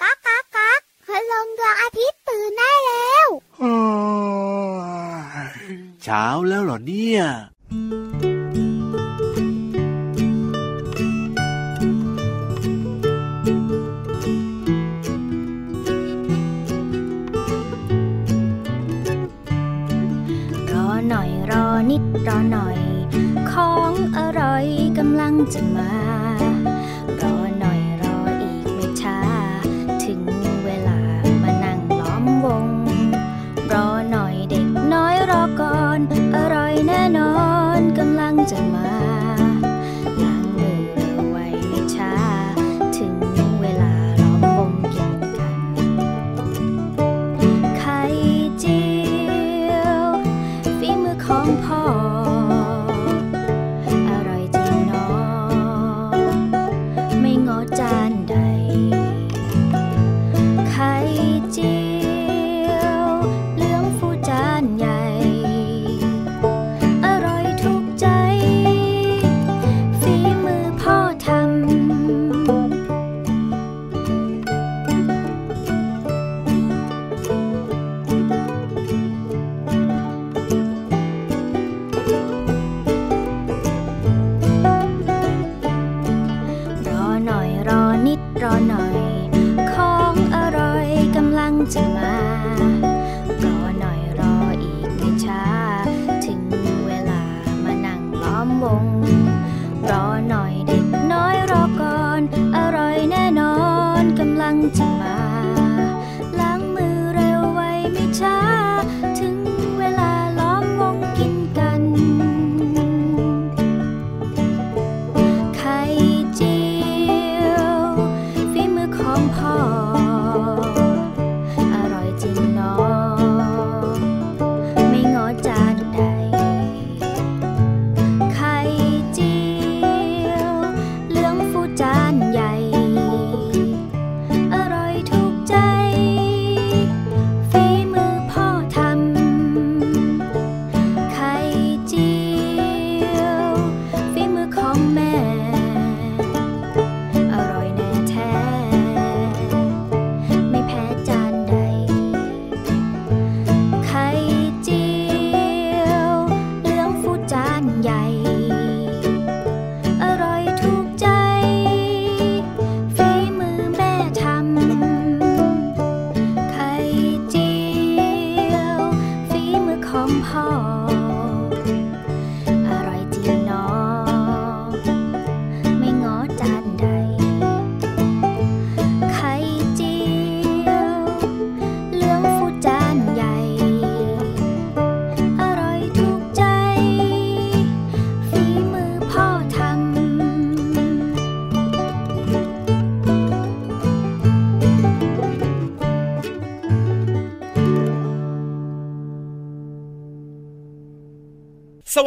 ก๊ากก๊ากก๊ากพลงดวงอาทิตย์ตื่นได้แล้วเช้าแล้วเหรอเนี่ยรอหน่อยรอนิดรอหน่อย ของอร่อยกำลังจะมา ฝี กำ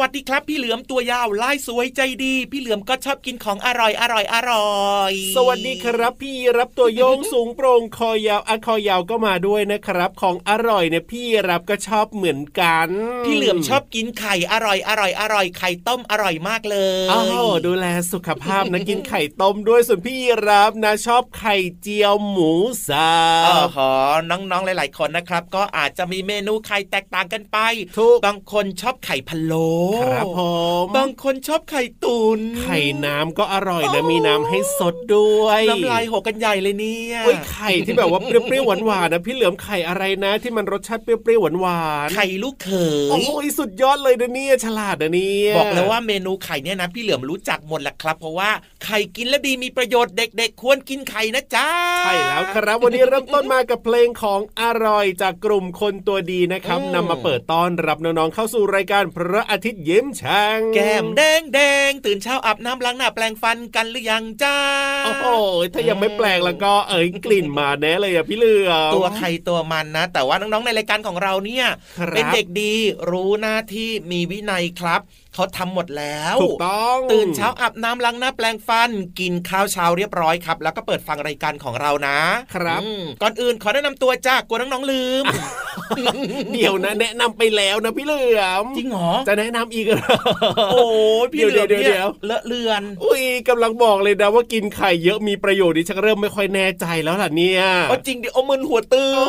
วัสดีครับ พี่เหลือมตัวยาวลายสวยใจดี พี่เหลือมก็ชอบกินของอร่อยอร่อยอร่อย สวัสดีครับ พี่รับตัวโยงสูงโปร่งคอยาวอะคอยาวก็มาด้วยนะครับ ของอร่อยเนี่ยพี่รับก็ชอบเหมือนกัน พี่เหลือมชอบกินไข่อร่อยอร่อยอร่อยไข่ต้มอร่อยมากเลยอ้าวดูแลสุขภาพนะกินไข่ต้มด้วยส่วนพี่รับนะชอบไข่เจียวหมูสัอ๋อบหอน้องๆหลาย ๆ คนนะครับ ก็อาจจะมีเมนูไข่แตกต่างกันไปทุกบางคนชอบไข่พะโล้ครับผมบางคนชอบไข่ตุน ไข่น้ำก็อร่อยนะมีน้ำให้สดด้วยน้ำลายหกกันใหญ่เลยเนี่ยเอ้ยไข่ที่แบบว่าเปรี้ยวๆหวานๆนะพี่เหลือมไข่อะไรนะ ที่มันรสชาติเปรี้ยวๆหวานๆไข่ลูกเขโอ้ยยสุดยอดเลยนะเนี่ยฉลาดนะเนี่ยบอกเลยว่าเมนูไข่เนี่ยนะพี่เหลือมรู้จักหมดแหละครับ เพราะว่าไข่กินแล้วดีมีประโยชน์เด็ก ๆ ควรกินไข่นะจ๊ะใช่แล้วครับวันนี้เริ่มต้นมากับเพลงของอร่อยจากกลุ่มคนตัวดีนะครับอืมนำมาเปิดต้อนรับน้องๆเข้าสู่รายการพระอาทิตย์ยิ้มช่างแก้มแดงแดงตื่นเช้าอาบน้ำล้างหน้าแปรงฟันกันหรือยังจ้าโอ้โหถ้ายังไม่แปลงแล้วก็เอ้ยกลิ่นมาแน่เลยอะพี่เหลือมตัวใครตัวมันนะ แต่ว่าน้องๆในรายการของเราเนี่ยครับเป็นเด็กดีรู้หน้าที่มีวินัยครับ เขาทำหมดแล้วถูกต้องตื่นเช้าอาบน้ำล้างหน้าแปลงฟัน กินข้าวเช้าเรียบร้อยครับ แล้วก็เปิดฟังรายการของเรานะ ครับอืมก่อนอื่นขอแนะนำตัวจ้ากลัวน้องๆลืม เดี๋ยวนะ แนะนำไปแล้วนะพี่เหลือมจริงเหรอจะแนะนำอีกเหรอโอ้ยพี่เหลือมเดี๋ยวเนี่เดี๋ยยวเลอะเลือนอุ้ยกำลังบอกเลยนะว่ากินไข่เยอะมีประโยชน์ดิฉันเริ่มไม่ค่อยแน่ใจแล้วล่ะเนี่ยเอาจริงดิเอามึนหัวตื้เอ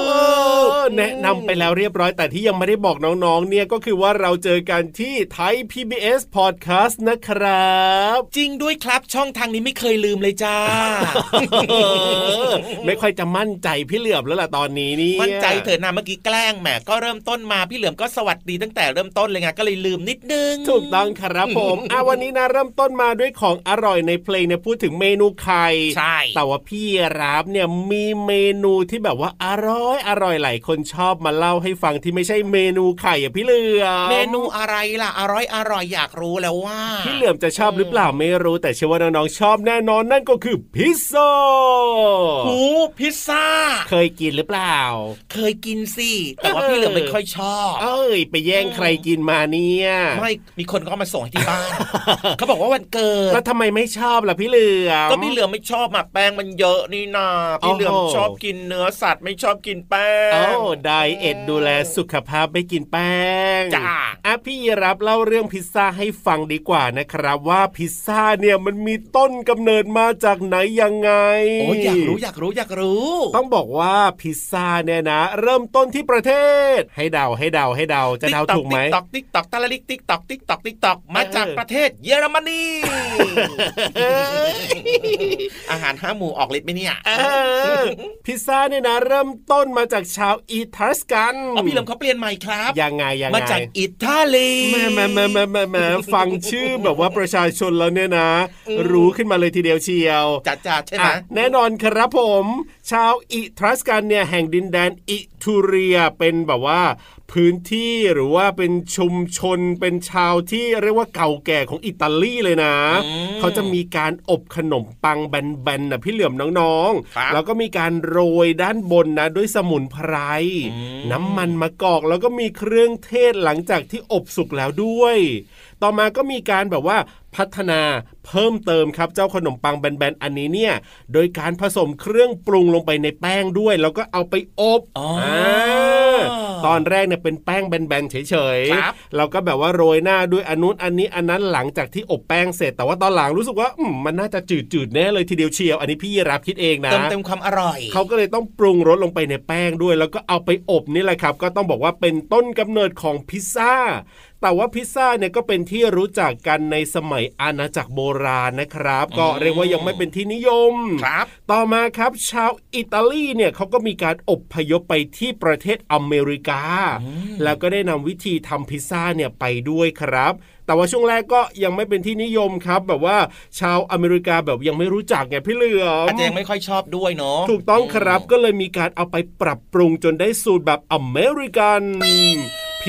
อแนะนำไปแล้วเรียบร้อยแต่ที่ยังไม่ได้บอกน้องๆเนี่ยก็คือว่าเราเจอกันที่ไทย PBS Podcast นะครับ จริงด้วยครับช่องทางนี้ไม่เคยลืมเลยจ้าเออไม่ค่อยจะมั่นใจพี่เหลือมแล้วล่ะตอนนี้นี่มั่นใจเถอะนะเมื่อกี้แกล้งแหมก็เริ่มต้นมาพี่เหลือมก็สวัสดีตั้งแต่เริ่มต้นเลยไงก็เลยลืมนิดนึง ถูกต้องครับผมอะวันนี้นะเริ่มต้นมาด้วยของอร่อยในเพลงเนี่ยพูดถึงเมนูไข่ใช่แต่ว่าพี่รับเนี่ยมีเมนูที่แบบว่าอร่อยอร่อยหลายคนชอบมาเล่าให้ฟังที่ไม่ใช่เมนูไข่อะพี่เหลือมเมนูอะไรล่ะอร่อยอร่อยอยากรู้แล้วว่า พี่เหลือมจะชอบหรือเปล่าไม่รู้แต่เชื่อว่าน้องๆชอบแน่นอนนั่นก็คือพิซซ่าหูพิซซ่า เคยกินหรือเปล่า เคยกินสิแต่ว่าพี่เหลือมไม่ค่อยชอบ เอ้ย ไปแย่งใครกินมาเนี่ยไม่มีคนก็เอามาส่งให้ที่บ้านเขาบอกว่าวันเกิดแล้วทำไมไม่ชอบล่ะพี่เหลือมก็พี่เหลือมไม่ชอบหมักแป้งมันเยอะนี่นาพี่เหลือมโอ้โหชอบกินเนื้อสัตว์ไม่ชอบกินแป้งโอ้ diet ดูแลสุขภาพไม่กินแป้งจ้าอะพี่รับเล่าเรื่องพิซซ่าให้ฟังดีกว่านะครับว่าพิซซ่าเนี่ยมันมีต้นกำเนิดมาจากไหนยังไงโอ้ยอยากรู้อยากรู้อยากรู้ ต้องบอกว่าพิซซ่าเนี่ยนะ เริ่มต้นที่ประเทศ ให้เดาให้เดาให้เดาจะเดาถูกไหมติ๊กตอกติ๊กตอกตะละลิกติ๊กตอกติ๊กตอกติ๊กตอกมาจากเออประเทศเยอรมนีอาหารห้าหมู่ออกฤทธิ์ไหมเนี่ยเออพิซซ่าเนี่ยนะ เริ่มต้นมาจากชาวอิตาลีกันเอาพี่เหลิมเขาเปลี่ยนใหม่ครับยังไงยังไงมาจากอิตาลีแม่แม่แม่แม่แม่แม่ฟังชื่อแบบว่าประชาชนแล้วเนี่ยนะ รู้ขึ้นมาเลยทีเดียวเชียวจัดจ้าใช่ไหมอะแน่นอนครับผม ชาวอิทรัสกันเนี่ยแห่งดินแดนอิทูเรียเป็นแบบว่า พื้นที่หรือว่าเป็นชุมชนเป็นชาวที่เรียกว่าเก่าแก่ของอิตาลีเลยนะ เขาจะมีการอบขนมปังแบนๆนะพี่เหลื่อมน้องครับๆแล้วก็มีการโรยด้านบนนะด้วยสมุนไพรอืมน้ำมันมะกอกแล้วก็มีเครื่องเทศหลังจากที่อบสุกแล้วด้วย ต่อมาก็มีการแบบว่าพัฒนาเพิ่มเติมครับเจ้าขนมปังแบนๆอันนี้เนี่ย โดยการผสมเครื่องปรุงลงไปในแป้งด้วย แล้วก็เอาไปอบอ๋ออ่าตอนแรกเนี่ยเป็นแป้งแบนๆเฉยครับๆเราก็แบบว่าโรยหน้าด้วยอันนู้นอันนี้อันนั้นหลังจากที่อบแป้งเสร็จ แต่ว่าตอนหลังรู้สึกว่าอืมมันน่าจะจืดๆแน่เลยทีเดียวเชียว อันนี้พี่ยีรับคิดเองนะเติมเต็มความอร่อยเขาก็เลยต้องปรุงรสลงไปในแป้งด้วย แล้วก็เอาไปอบนี่แหละครับ ก็ต้องบอกว่าเป็นต้นกำเนิดของพิซซ่า แต่ว่าพิซซ่าเนี่ยก็เป็นที่รู้จักกันในสมัยอาณาจักรโบราณนะครับ ก็เรียกว่ายังไม่เป็นที่นิยมครับ ต่อมาครับ ชาวอิตาลีเนี่ยเขาก็มีการอบพยพไปที่ประเทศอเมริกา แล้วก็ได้นำวิธีทำพิซซ่าเนี่ยไปด้วยครับแต่ว่าช่วงแรกก็ยังไม่เป็นที่นิยมครับ แบบว่าชาวอเมริกาแบบยังไม่รู้จักไงพี่เหลือมอาจจะยังไม่ค่อยชอบด้วยเนาะถูกต้องครับก็เลยมีการเอาไปปรับปรุงจนได้สูตรแบบอเมริกัน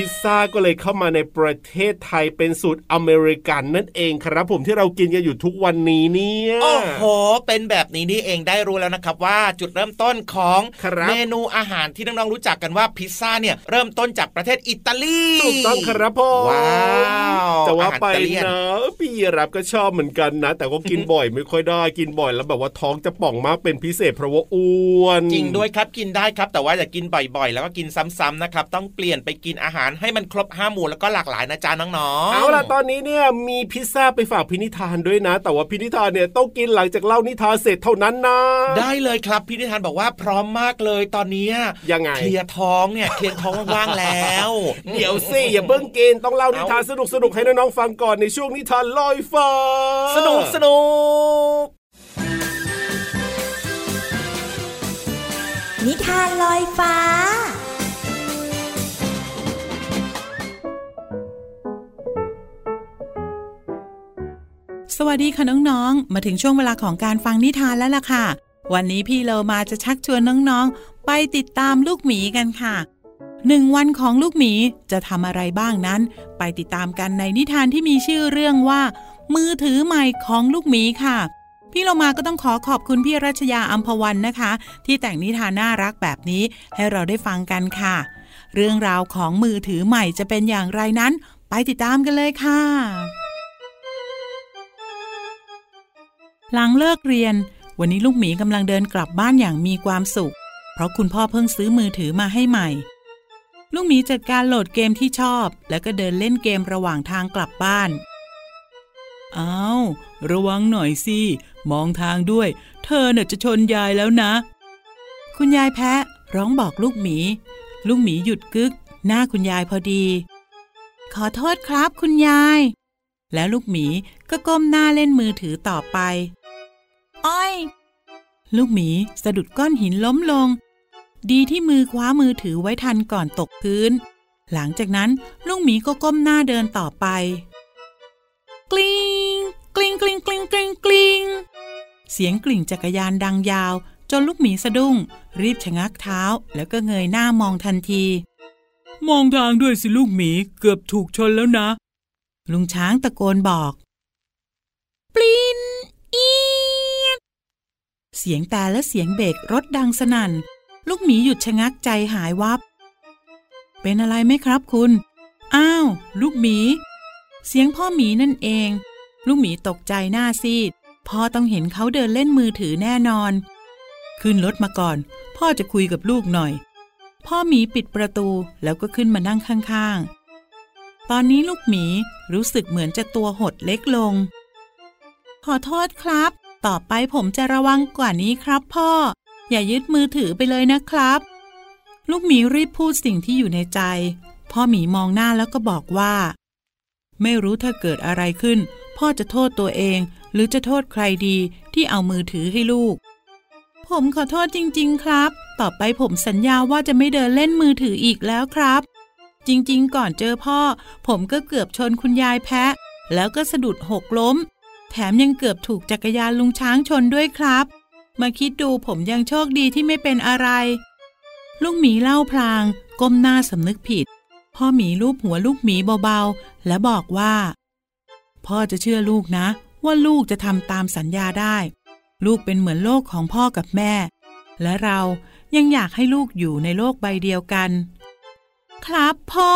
พิซซ่าก็เลยเข้ามาในประเทศไทยเป็นสูตรอเมริกันนั่นเองครับ ผมที่เรากินกันอยู่ทุกวันนี้เนี่ยโอ้โห เป็นแบบนี้นี่เองได้รู้แล้วนะครับว่าจุดเริ่มต้นของครับเมนูอาหารที่น้องๆรู้จักกันว่าพิซซ่าเนี่ยเริ่มต้นจากประเทศอิตาลีถูกต้องครับพ่อว้าวจะว่าไปอาหารอิตาเลียนนะพี่รับก็ชอบเหมือนกันนะ แต่ก็กินบ่อยไม่ค่อยได้กินบ่อยแล้วแบบว่าท้องจะป่องมากเป็นพิเศษเพราะว่าอ้วนจริงด้วยครับกินได้ครับ แต่ว่าอย่ากินบ่อยๆ แล้วก็กินซ้ำๆนะครับต้องเปลี่ยนไปกินอาหารให้มันครบห้าหมู่แล้วก็หลากหลายนะจ๊ะน้องๆเอาล่ะตอนนี้เนี่ยมีพิซซ่าไปฝากพินิธานด้วยนะ แต่ว่าพินิธานเนี่ยต้องกินหลังจากเล่านิทานเสร็จเท่านั้นนะ ได้เลยครับพี่นิทานบอกว่าพร้อมมากเลยตอนเนี้ยยังไงเคลียร์ท้องเนี่ยเคลียร์ท้องว่างๆแล้ว เดี๋ยวสิอย่าเพิ่งกินต้องเล่านิทานสนุกสนุกๆให้น้องๆฟังก่อนในช่วงนิทานลอยฟ้าสนุกสนุกนิทานลอยฟ้า วัสดีค่ะน้องๆ มาถึงช่วงเวลาของการฟังนิทานแล้วล่ะค่ะ วันนี้พี่เรามาจะชักชวนน้องๆ ไปติดตามลูกหมีกันค่ะหนึ่งวันของลูกหมีจะทำอะไรบ้างนั้น ไปติดตามกันในนิทานที่มีชื่อเรื่องว่า มือถือใหม่ของลูกหมีค่ะ พี่เรามาก็ต้องขอขอบคุณพี่รัชยาอัมพวันนะคะ ที่แต่งนิทานน่ารักแบบนี้ให้เราได้ฟังกันค่ะ เรื่องราวของมือถือใหม่จะเป็นอย่างไรนั้น ไปติดตามกันเลยค่ะ หลังเลิกเรียน วันนี้ลูกหมีกำลังเดินกลับบ้านอย่างมีความสุข เพราะคุณพ่อเพิ่งซื้อมือถือมาให้ใหม่ ลูกหมีจัดการโหลดเกมที่ชอบ แล้วก็เดินเล่นเกมระหว่างทางกลับบ้านอ้าวระวังหน่อยสิ มองทางด้วย เธอน่ะจะชนยายแล้วนะ คุณยายแพะร้องบอกลูกหมี ลูกหมีหยุดกึก หน้าคุณยายพอดี ขอโทษครับคุณยาย แล้วลูกหมีก็ก้มหน้าเล่นมือถือต่อไป อ้อยลูกหมีสะดุดก้อนหินล้มลง ดีที่มือคว้ามือถือไว้ทันก่อนตกพื้น หลังจากนั้นลูกหมีก็ก้มหน้าเดินต่อไป กลิ้งกลิ้งกลิ้งกลิ้งกลิ้งกลิ้งเสียงกริ่งจักรยานดังยาว จนลูกหมีสะดุ้ง รีบชะงักเท้า แล้วก็เงยหน้ามองทันที มองทางด้วยสิลูกหมีเกือบถูกชนแล้วนะ ลุงช้างตะโกนบอก ปริ๊นเอี๊ยด เสียงแตรและเสียงเบรกรถดังสนั่น ลูกหมีหยุดชะงักใจหายวับ เป็นอะไรไหมครับคุณ อ้าว ลูกหมี เสียงพ่อหมีนั่นเอง ลูกหมีตกใจหน้าซีด พ่อต้องเห็นเขาเดินเล่นมือถือแน่นอน ขึ้นรถมาก่อน พ่อจะคุยกับลูกหน่อย พ่อหมีปิดประตูแล้วก็ขึ้นมานั่งข้างๆ ตอนนี้ลูกหมีรู้สึกเหมือนจะตัวหดเล็กลง ขอโทษครับ ต่อไปผมจะระวังกว่านี้ครับพ่อ อย่ายึดมือถือไปเลยนะครับ ลูกหมีรีบพูดสิ่งที่อยู่ในใจ พ่อหมีมองหน้าแล้วก็บอกว่า ไม่รู้ถ้าเกิดอะไรขึ้น พ่อจะโทษตัวเอง หรือจะโทษใครดีที่เอามือถือให้ลูก ผมขอโทษจริง ๆ ครับ ต่อไปผมสัญญาว่าจะไม่เดินเล่นมือถืออีกแล้วครับ จริง ๆ ก่อนเจอพ่อ ผมก็เกือบชนคุณยายแพะ แล้วก็สะดุดหกล้ม แถมยังเกือบถูกจักรยานลุงช้างชนด้วยครับ มาคิดดูผมยังโชคดีที่ไม่เป็นอะไร ลูกหมีเล่าพลาง ก้มหน้าสำนึกผิด พ่อหมีลูบหัวลูกหมีเบาๆ และบอกว่า พ่อจะเชื่อลูกนะ ว่าลูกจะทำตามสัญญาได้ ลูกเป็นเหมือนโลกของพ่อกับแม่ และเรายังอยากให้ลูกอยู่ในโลกใบเดียวกัน ครับพ่อ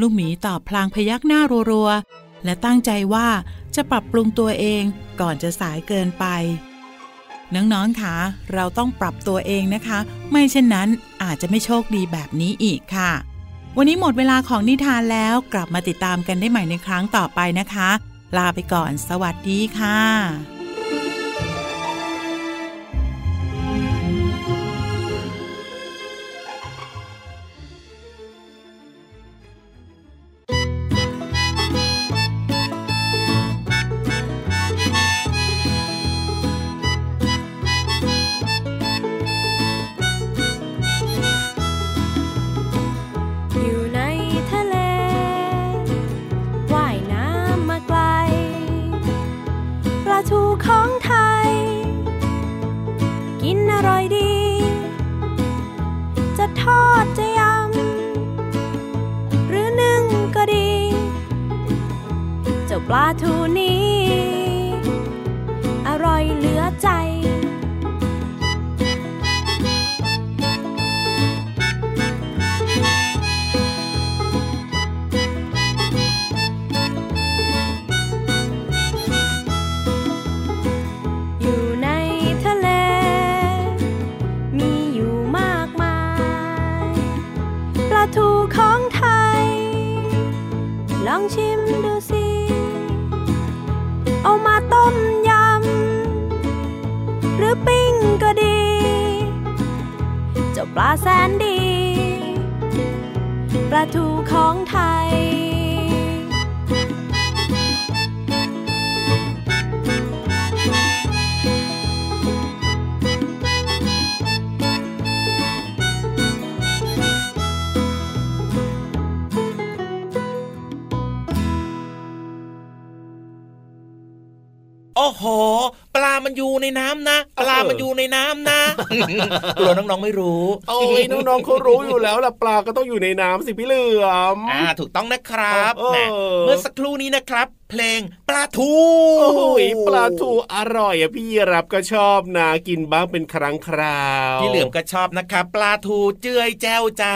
ลูกหมีตอบพลางพยักหน้ารัวๆและตั้งใจว่า จะปรับปรุงตัวเองก่อนจะสายเกินไป น้องๆคะเราต้องปรับตัวเองนะคะ ไม่เช่นนั้นอาจจะไม่โชคดีแบบนี้อีกค่ะ วันนี้หมดเวลาของนิทานแล้วกลับมาติดตามกันได้ใหม่ในครั้งต่อไปนะคะ ลาไปก่อน สวัสดีค่ะ กลัวน้องๆไม่รู้ โอ้ยน้องๆเขารู้อยู่แล้วล่ะปลาก็ต้องอยู่ในน้ำสิพี่เหลือมอ่าถูกต้องนะครับเออแหมเมื่อสักครู่นี้นะครับเพลงปลาทูโอ้โหปลาทูอร่อยอะพี่รับก็ชอบนะ กินบ้างเป็นครั้งคราวพี่เหลือมก็ชอบนะครับปลาทูเจือยแจ้วจ้า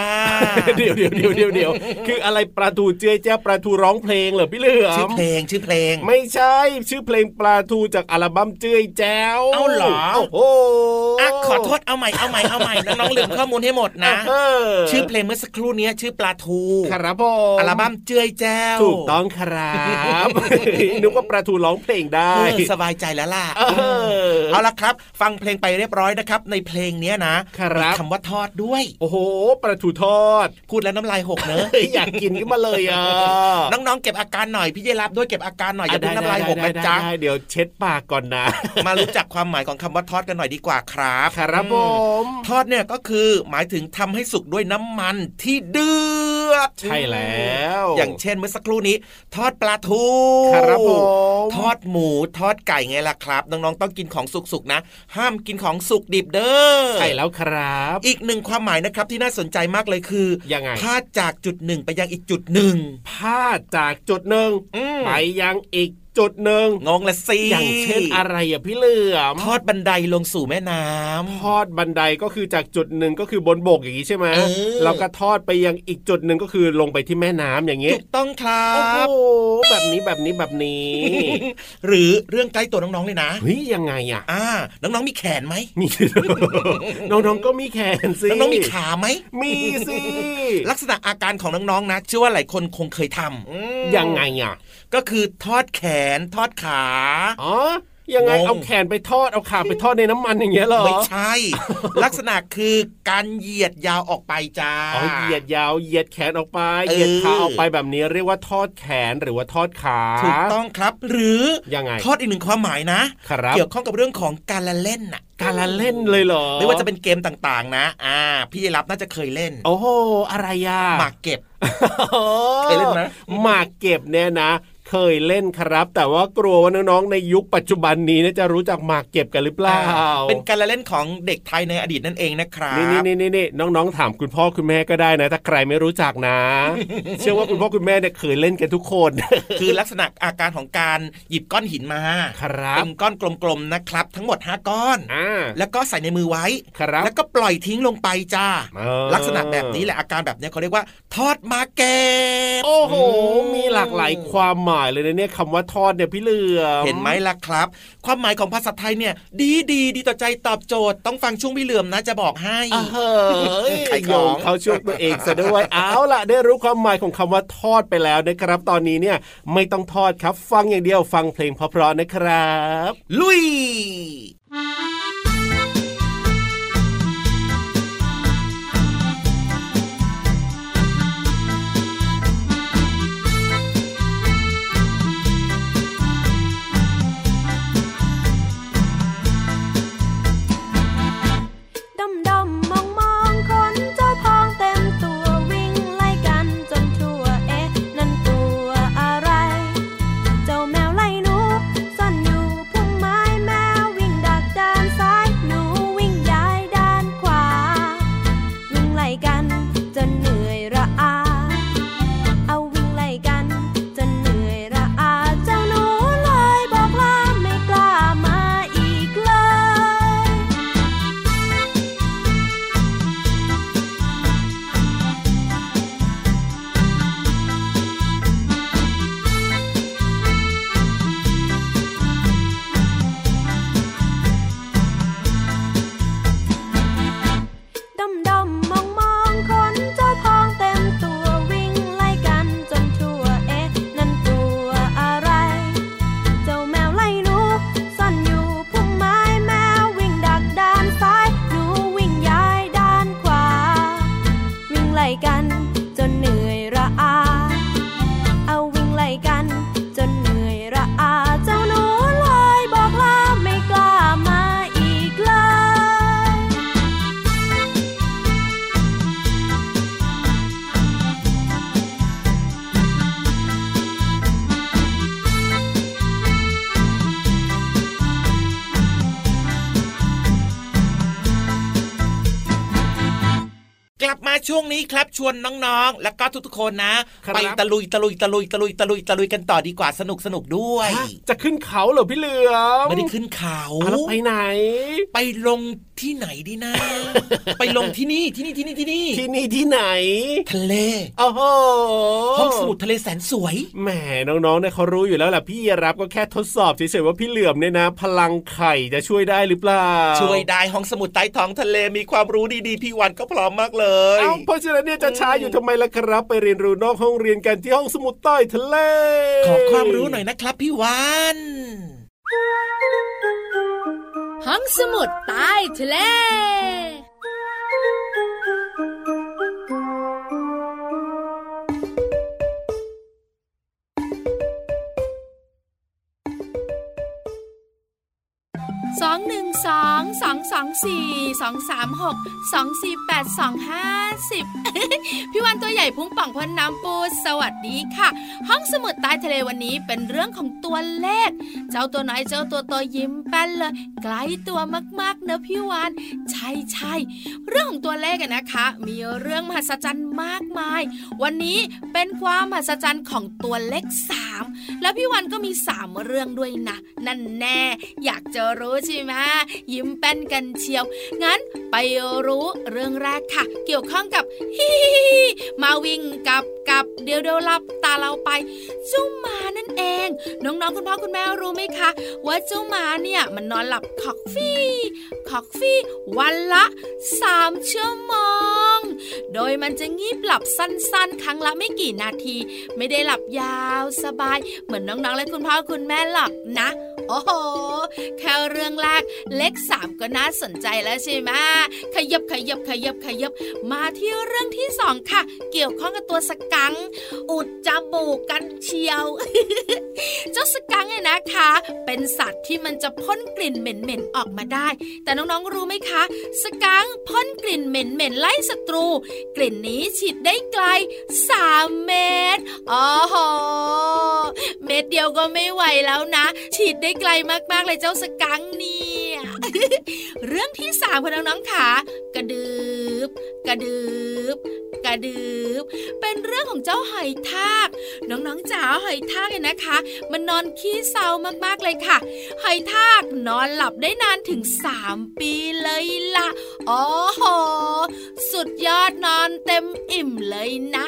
เดี๋ยวเดี๋ยวเดี๋ยวเดี๋ยวเดี๋ยวคืออะไรปลาทูเจ๊เจ้าปลาทูร้องเพลงเหรอพี่เหลือมชื่อเพลงชื่อเพลง ไม่ใช่ชื่อเพลงปลาทูจากอัลบั้มเจ้ยแจ้วเอาเหรอโอ้โหอะขอโทษเอาใหม่เอาใหม่เอาใหม่น้องๆลืมข้อมูลให้หมดนะเออชื่อเพลงเมื่อสักครู่นี้ชื่อปลาทูครับผมอัลบั้มเจือยแจ้วถูกต้องครับนึกว่าปลาทูร้องเพลงได้เออสบายใจแล้วล่ะเออเอาละครับ ฟังเพลงไปเรียบร้อยนะครับ ในเพลงเนี้ยนะครับมีคำว่าทอดด้วย โอ้โหปลาทูทอด พูดแล้วน้ำลายหกเนอะเฮ้ยอยากกินขึ้นมาเลยอะน้องๆเก็บอาการหน่อยพี่เยรับด้วยเก็บอาการหน่อยอย่าเพิ่งน้ำลายหกได้นะได้จ๊ะได้เดี๋ยวเช็ดปากก่อนนะ มารู้จักความหมายของคำว่าทอดกันหน่อยดีกว่าครับครับผอืมทอดเนี่ยก็คือหมายถึงทำให้สุกด้วยน้ำมันที่เดือด ใช่แล้ว อย่างเช่นเมื่อสักครู่นี้ ทอดปลาทูครับผมทอดหมูทอดไก่ไงล่ะครับน้องๆต้องกินของสุกๆนะ ห้ามกินของสุกดิบเด้อใช่แล้วครับ อีกหนึ่งความหมายนะครับที่น่าสนใจมากเลยคือยังไงพาดจากจุดหนึ่งไปยังอีกจุดหนึ่งพาดจากจุดหนึ่งอืมไปยังอีก จุดหนึ่งงงละสิอย่างเช่นอะไรอะพี่เหลือมทอดบันไดลงสู่แม่น้ำทอดบันไดก็คือจากจุดหนึ่งก็คือบนบกอย่างนี้ใช่ไหมเออแล้วก็ทอดไปยังอีกจุดหนึ่งก็คือลงไปที่แม่น้ำอย่างนี้ถูกต้องครัโอ้บโหแบบนี้แบบนี้แบบนี้ หรือเรื่องใกล้ตัวน้องๆเลยนะเฮ้ยยังไงอะอ่าน้องๆมีแขนไหมมีน้องๆก็มีแขนสิน้องๆมีขาไหมมีสิลักษณะอาการของน้องๆนะเชื่อว่าหลายคนคงเคยทำอืมยังไงอะก็คือทอดแขนทอดขาอ๋อยังไงงงเอาแขนไปทอดเอาขาไปทอดในน้ำมันอย่างเงี้ยเหรอไม่ใช่ ลักษณะคือการเหยียดยาวออกไปจ้าอ๋อเหยียดยาวเหยียดแขนออกไปเออเหยียดขาออกไปแบบนี้เรียกว่าทอดแขนหรือว่าทอดขาถูกต้องครับหรือยังไงทอดอีกหนึ่งความหมายนะครับเกี่ยวข้องกับเรื่องของการละเล่นน่ะการละเล่นเลยเหรอไม่ว่าจะเป็นเกมต่างๆ นะ อ่า พี่รับน่าจะเคยเล่น โอ้โหอะไรอะหมากเก็บเคยเล่นไหมหมากเก็บเนี่ยนะ เคยเล่นครับ แต่ว่ากลัวว่าน้องๆในยุคปัจจุบันนี้เนี่ยจะรู้จักหมากเก็บกันหรือเปล่า เป็นการละเล่นของเด็กไทยในอดีตนั่นเองนะครับนี่นี่นี่นี่น้องๆถามคุณพ่อคุณแม่ก็ได้นะ ถ้าใครไม่รู้จักนะ เชื่อว่าคุณพ่อคุณแม่เนี่ยเคยเล่นกันทุกคน คือลักษณะอาการของการหยิบก้อนหินมาครับเป็นก้อนกลมๆนะครับ ทั้งหมด 5 ก้อนอ่าแล้วก็ใส่ในมือไว้ครับแล้วก็ปล่อยทิ้งลงไปจ้าเออลักษณะแบบนี้แหละอาการแบบนี้เขาเรียกว่า ทอดมาเก็บโอ้โห มีหลากหลายความหมายเลยนะเนี่ยคำว่าทอดเนี่ยพี่เหลือเห็นไหมล่ะครับ ความหมายของภาษาไทยเนี่ย ดีดีดีต่อใจตอบโจทย์ต้องฟังช่วงพี่เหลื่อมนะจะบอกให้เฮ้ยยขโยงเขาช่วยตัวเองซะด้วยเอาล่ะ ได้รู้ความหมายของคำว่าทอดไปแล้วนะครับ ตอนนี้เนี่ยไม่ต้องทอดครับ ฟังอย่างเดียวฟังเพลงเพราะๆนะครับ ลุย ช่วงนี้ครับชวนน้องๆ แล้วก็ทุกๆคนนะครับไปตะลุยตะลุยตะลุยตะลุยตะลุยตะลุยกันต่อดีกว่าสนุกสนุกด้วยฮะจะขึ้นเขาเหรอพี่เหลือมไม่ได้ขึ้นเขาอะแล้วไปไหน ไปลงที่ไหนดีนะ ไปลงที่นี่ที่นี่ที่นี่ที่นี่ที่นี่ที่ไหน ทะเลโอ้โหห้องสมุดทะเลแสนสวยแหมน้องๆเนี่ยเขารู้อยู่แล้วแหละพี่รับก็แค่ทดสอบเฉยๆว่าพี่เหลือมเนี่ยนะ พลังไข่จะช่วยได้หรือเปล่า ช่วยได้ห้องสมุดใต้ท้องทะเลมีความรู้ดีๆพี่วันก็พร้อมมากเลย เอ้าเพราะฉะนั้นเนี่ยจะช้าอยู่ทำไมล่ะครับ ไปเรียนรู้นอกห้องเรียนกันที่ห้องสมุดใต้ทะเล ขอความรู้หน่อยนะครับพี่วันห้องสมุดใต้ทะเล สองหนึ่งสองสองสองสี่สองสามหกสองสี่แปดสองห้าสิบพี่วันตัวใหญ่พุงป่องพ้นน้ำปูสวัสดีค่ะ ห้องสมุดใต้ทะเลวันนี้เป็นเรื่องของตัวเลข เจ้าตัวน้อยเจ้าตัวโตยิ้มแป้นเลยไกลตัวมากๆเนอะพี่วานใช่ใช่เรื่องของตัวเลขนะคะ มีเรื่องมหัศจรรย์มากมาย วันนี้เป็นความมหัศจรรย์ของตัวเลขสามแล้วพี่วันก็มีสามเรื่องด้วยนะ นั่นแน่ อยากจะรู้ใช่ไหมยิ้มแป้นกันเชียว งั้นไปรู้เรื่องแรกค่ะ เกี่ยวข้องกับฮิฮิฮิมาวิ่งกับกับเดี๋ยวเดี๋ยวหลับตาเราไปเจ้าหมานั่นเอง น้องๆคุณพ่อคุณแม่รู้ไหมคะ ว่าเจ้าหมาเนี่ยมันนอนหลับคอกฟี่คอกฟี่วันละสามชั่วโมง โดยมันจะงีบหลับสั้นๆ ครั้งละไม่กี่นาที ไม่ได้หลับยาวสบาย เหมือนน้องๆและคุณพ่อคุณแม่หลับนะ อ้โหแค่เรื่องแรกเลขสามก็น่าสนใจแล้วใช่ไหมขยับขยับขยับขยับมาที่เรื่องที่สองค่ะ เกี่ยวข้องกับตัวสกัง อุดจมูกกันเชียว เจ้าสกังเนี่ยนะคะ เป็นสัตว์ที่มันจะพ่นกลิ่นเหม็นๆออกมาได้ แต่น้องๆรู้ไหมคะ สกังพ่นกลิ่นเหม็นๆไล่ศัตรู กลิ่นนี้ฉีดได้ไกล3เมตรอ๋อโหเม็ดเดียวก็ไม่ไหวแล้วนะ ฉีดได้ไกลมากๆเลยเจ้าสกังเนี่ยเรื่องที่สามค่ะน้องๆค่ะกระดืบกระดืบกระดืบเป็นเรื่องของเจ้าหอยทาก น้องๆจ๋าหอยทากเนี่ยนะคะ มันนอนขี้เศร้ามากๆเลยค่ะ หอยทากนอนหลับได้นานถึง 3 ปีเลยล่ะอ๋อโห สุดยอดนอนเต็มอิ่มเลยนะ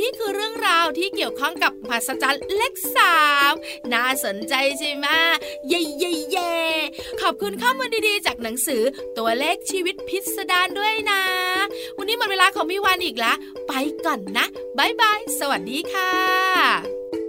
นี่คือเรื่องราวที่เกี่ยวข้องกับมหัศจรรย์เลขสามน่าสนใจใช่ไหมเย่เย่เย่ขอบคุณข้อมูลดีๆ จากหนังสือตัวเลขชีวิตพิสดารด้วยนะ วันนี้หมดเวลาของพี่วานอีกแล้วไปก่อนนะบายบาย สวัสดีค่ะ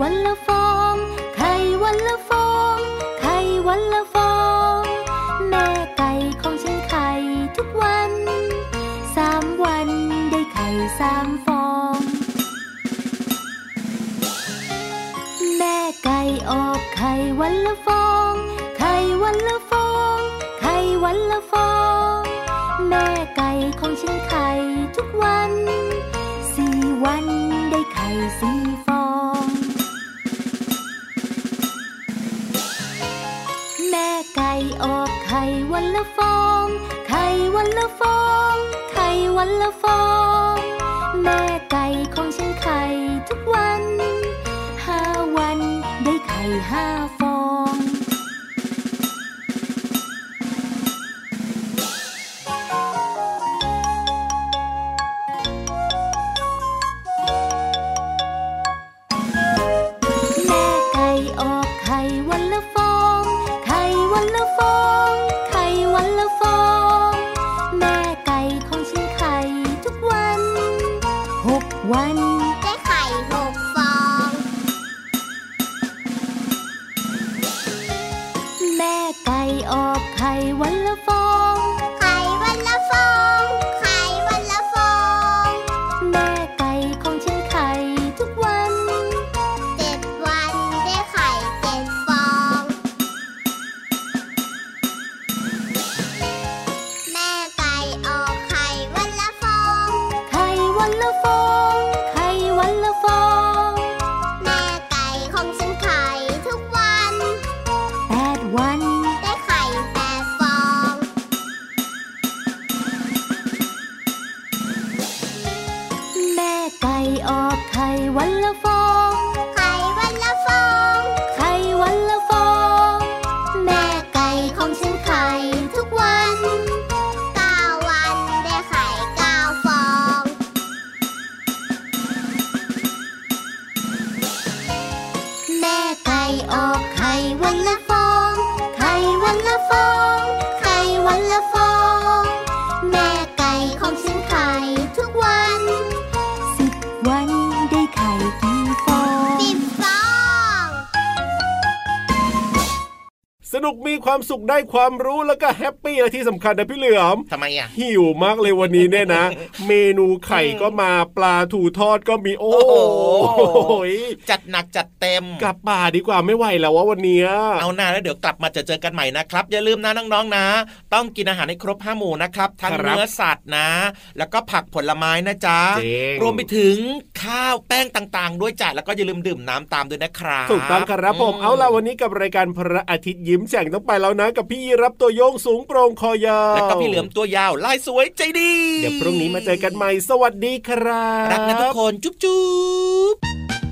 วันละฟอง ไข่วันละฟอง ไข่วันละ ไข่วันละฟ ความสุขได้ความรู้แล้วก็แฮปปี้และที่สำคัญนะพี่เหลือมทำไมอะหิวมากเลยวันนี้เนี่ยนะ เมนูไข่ก็มาปลาถูทอดก็มีโอ้โอ้โหโหจัดหนักจัดเต็มกลับป่าดีกว่าไม่ไหวแล้วว่าวันเนี้ยเอาหน้าแล้วเดี๋ยวกลับมาเจอเจอกันใหม่นะครับ อย่าลืมนะน้องๆนะ ต้องกินอาหารให้ครบห้าหมู่นะครับทั้งครับเนื้อสัตว์นะ แล้วก็ผักผลไม้นะจ๊ะจริงรวมไปถึงข้าวแป้งต่างๆ ด้วยจ้ะแล้วก็อย่าลืมดื่มน้ำตามด้วยนะครับถูกต้องครับผมเอาล่ะวันนี้กับรายการพระอาทิตย์ยิ้มแฉ่งต้องไปแล้วนะ กับพี่ยีรับตัวโยงสูงโปร่งคอยาวแล้วก็พี่เหลือมตัวยาวลายสวยใจดี เดี๋ยวพรุ่งนี้มาเจอกันใหม่สวัสดีครับรักนะทุกคนจุ๊บจุ๊บ